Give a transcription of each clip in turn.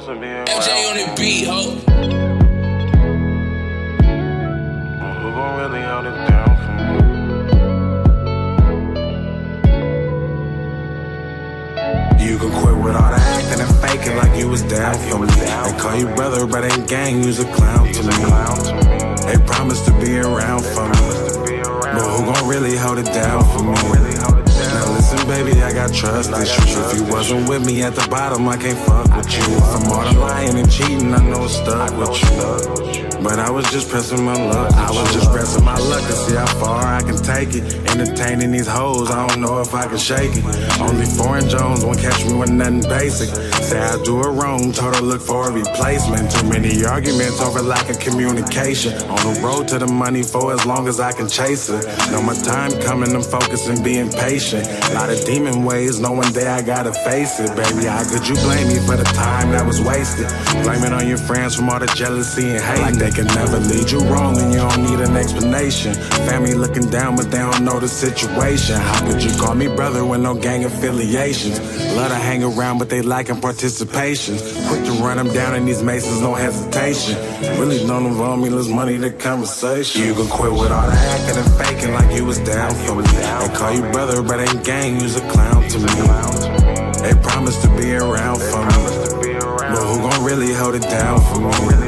supposed to be around. MJ on the beat, ho. Well, who gon' really hold it down for me? You can quit with all the acting and faking like you was down for me. They call you brother, but ain't gang, you's a clown to me. They promise to be around for me. But who gon' really hold it down for me? Baby, I got trust issues. If you wasn't with me at the bottom, I can't fuck with you. From all the lying and cheating, I know it's stuck with you. But I was just pressing my luck. I was just pressing my luck to see how far I can take it. Entertaining these hoes, I don't know if I can shake it. Only foreign Jones won't catch me with nothing basic. Say I do it wrong, told her look for a replacement. Too many arguments over lack of communication. On the road to the money for as long as I can chase it. Know my time coming, I'm focusing, being patient. A Lot of demon ways, knowing one day I gotta face it. Baby, how could you blame me for the time that was wasted? Blame it on your friends from all the jealousy and hate. Like they can never lead you wrong and you don't need an explanation. Family looking down, but they don't know the situation. How could you call me brother with no gang affiliations? Love to hang around, but they lacking participation. Quick to run them down in these masons, no hesitation. Really don't involve me, let's money the conversation. You can quit with all the acting and faking like you was down for me. They call you brother, but ain't gang, you's a clown to me. They promise to be around for me. But who gon' really hold it down for me?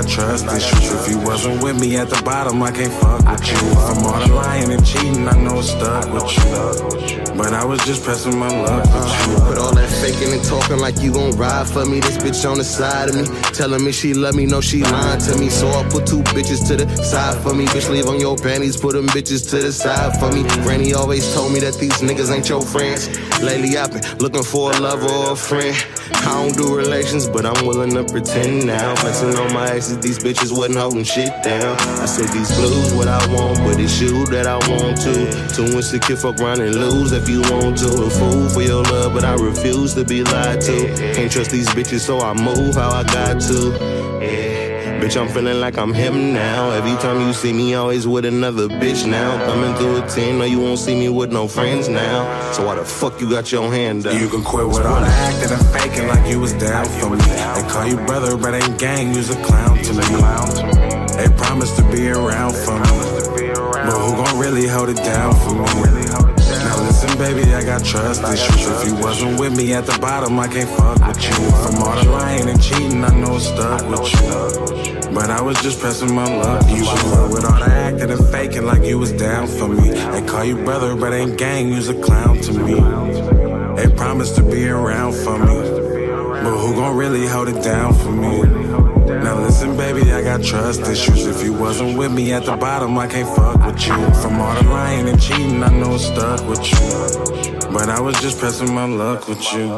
I trust issues. If you wasn't with me at the bottom, I can't fuck with you. From all the lying and cheating, I know it's stuck with you. But I was just pressing my luck with you. But all that faking and talking like you gon' ride for me. This bitch on the side of me, telling me she love me, no she lying to me. So I put two bitches to the side for me. Bitch, leave on your panties, put them bitches to the side for me. Granny always told me that these niggas ain't your friends. Lately I've been looking for a lover or a friend. I don't do relations, but I'm willing to pretend now. Flexing on my exes, these bitches wasn't holding shit down. I said these blues what I want, but it's you that I want to. Too insecure, fuck around and lose if you want to. A fool for your love, but I refuse to be lied to. Can't trust these bitches, so I move how I got to. Bitch, I'm feeling like I'm him now. Every time you see me, always with another bitch now. Coming through a team, no, you won't see me with no friends now. So why the fuck you got your hand up? You can quit with all the acting and faking like you was down for me. They call you brother, but ain't gang, you's a clown to me. They promise to be around for me. But who gon' really hold it down for me? Now listen, baby, I got trust issues. If you wasn't with me at the bottom, I can't fuck with you. From all the lying and cheating, I know it's stuck with you. But I was just pressing my luck. You with all the acting and faking like you was down for me. They call you brother, but ain't gang, you's a clown to me. They promised to be around for me. But who gon' really hold it down for me? Now listen, baby, I got trust issues. If you wasn't with me at the bottom, I can't fuck with you. From all the lying and cheating, I know it's stuck with you. But I was just pressing my luck with you.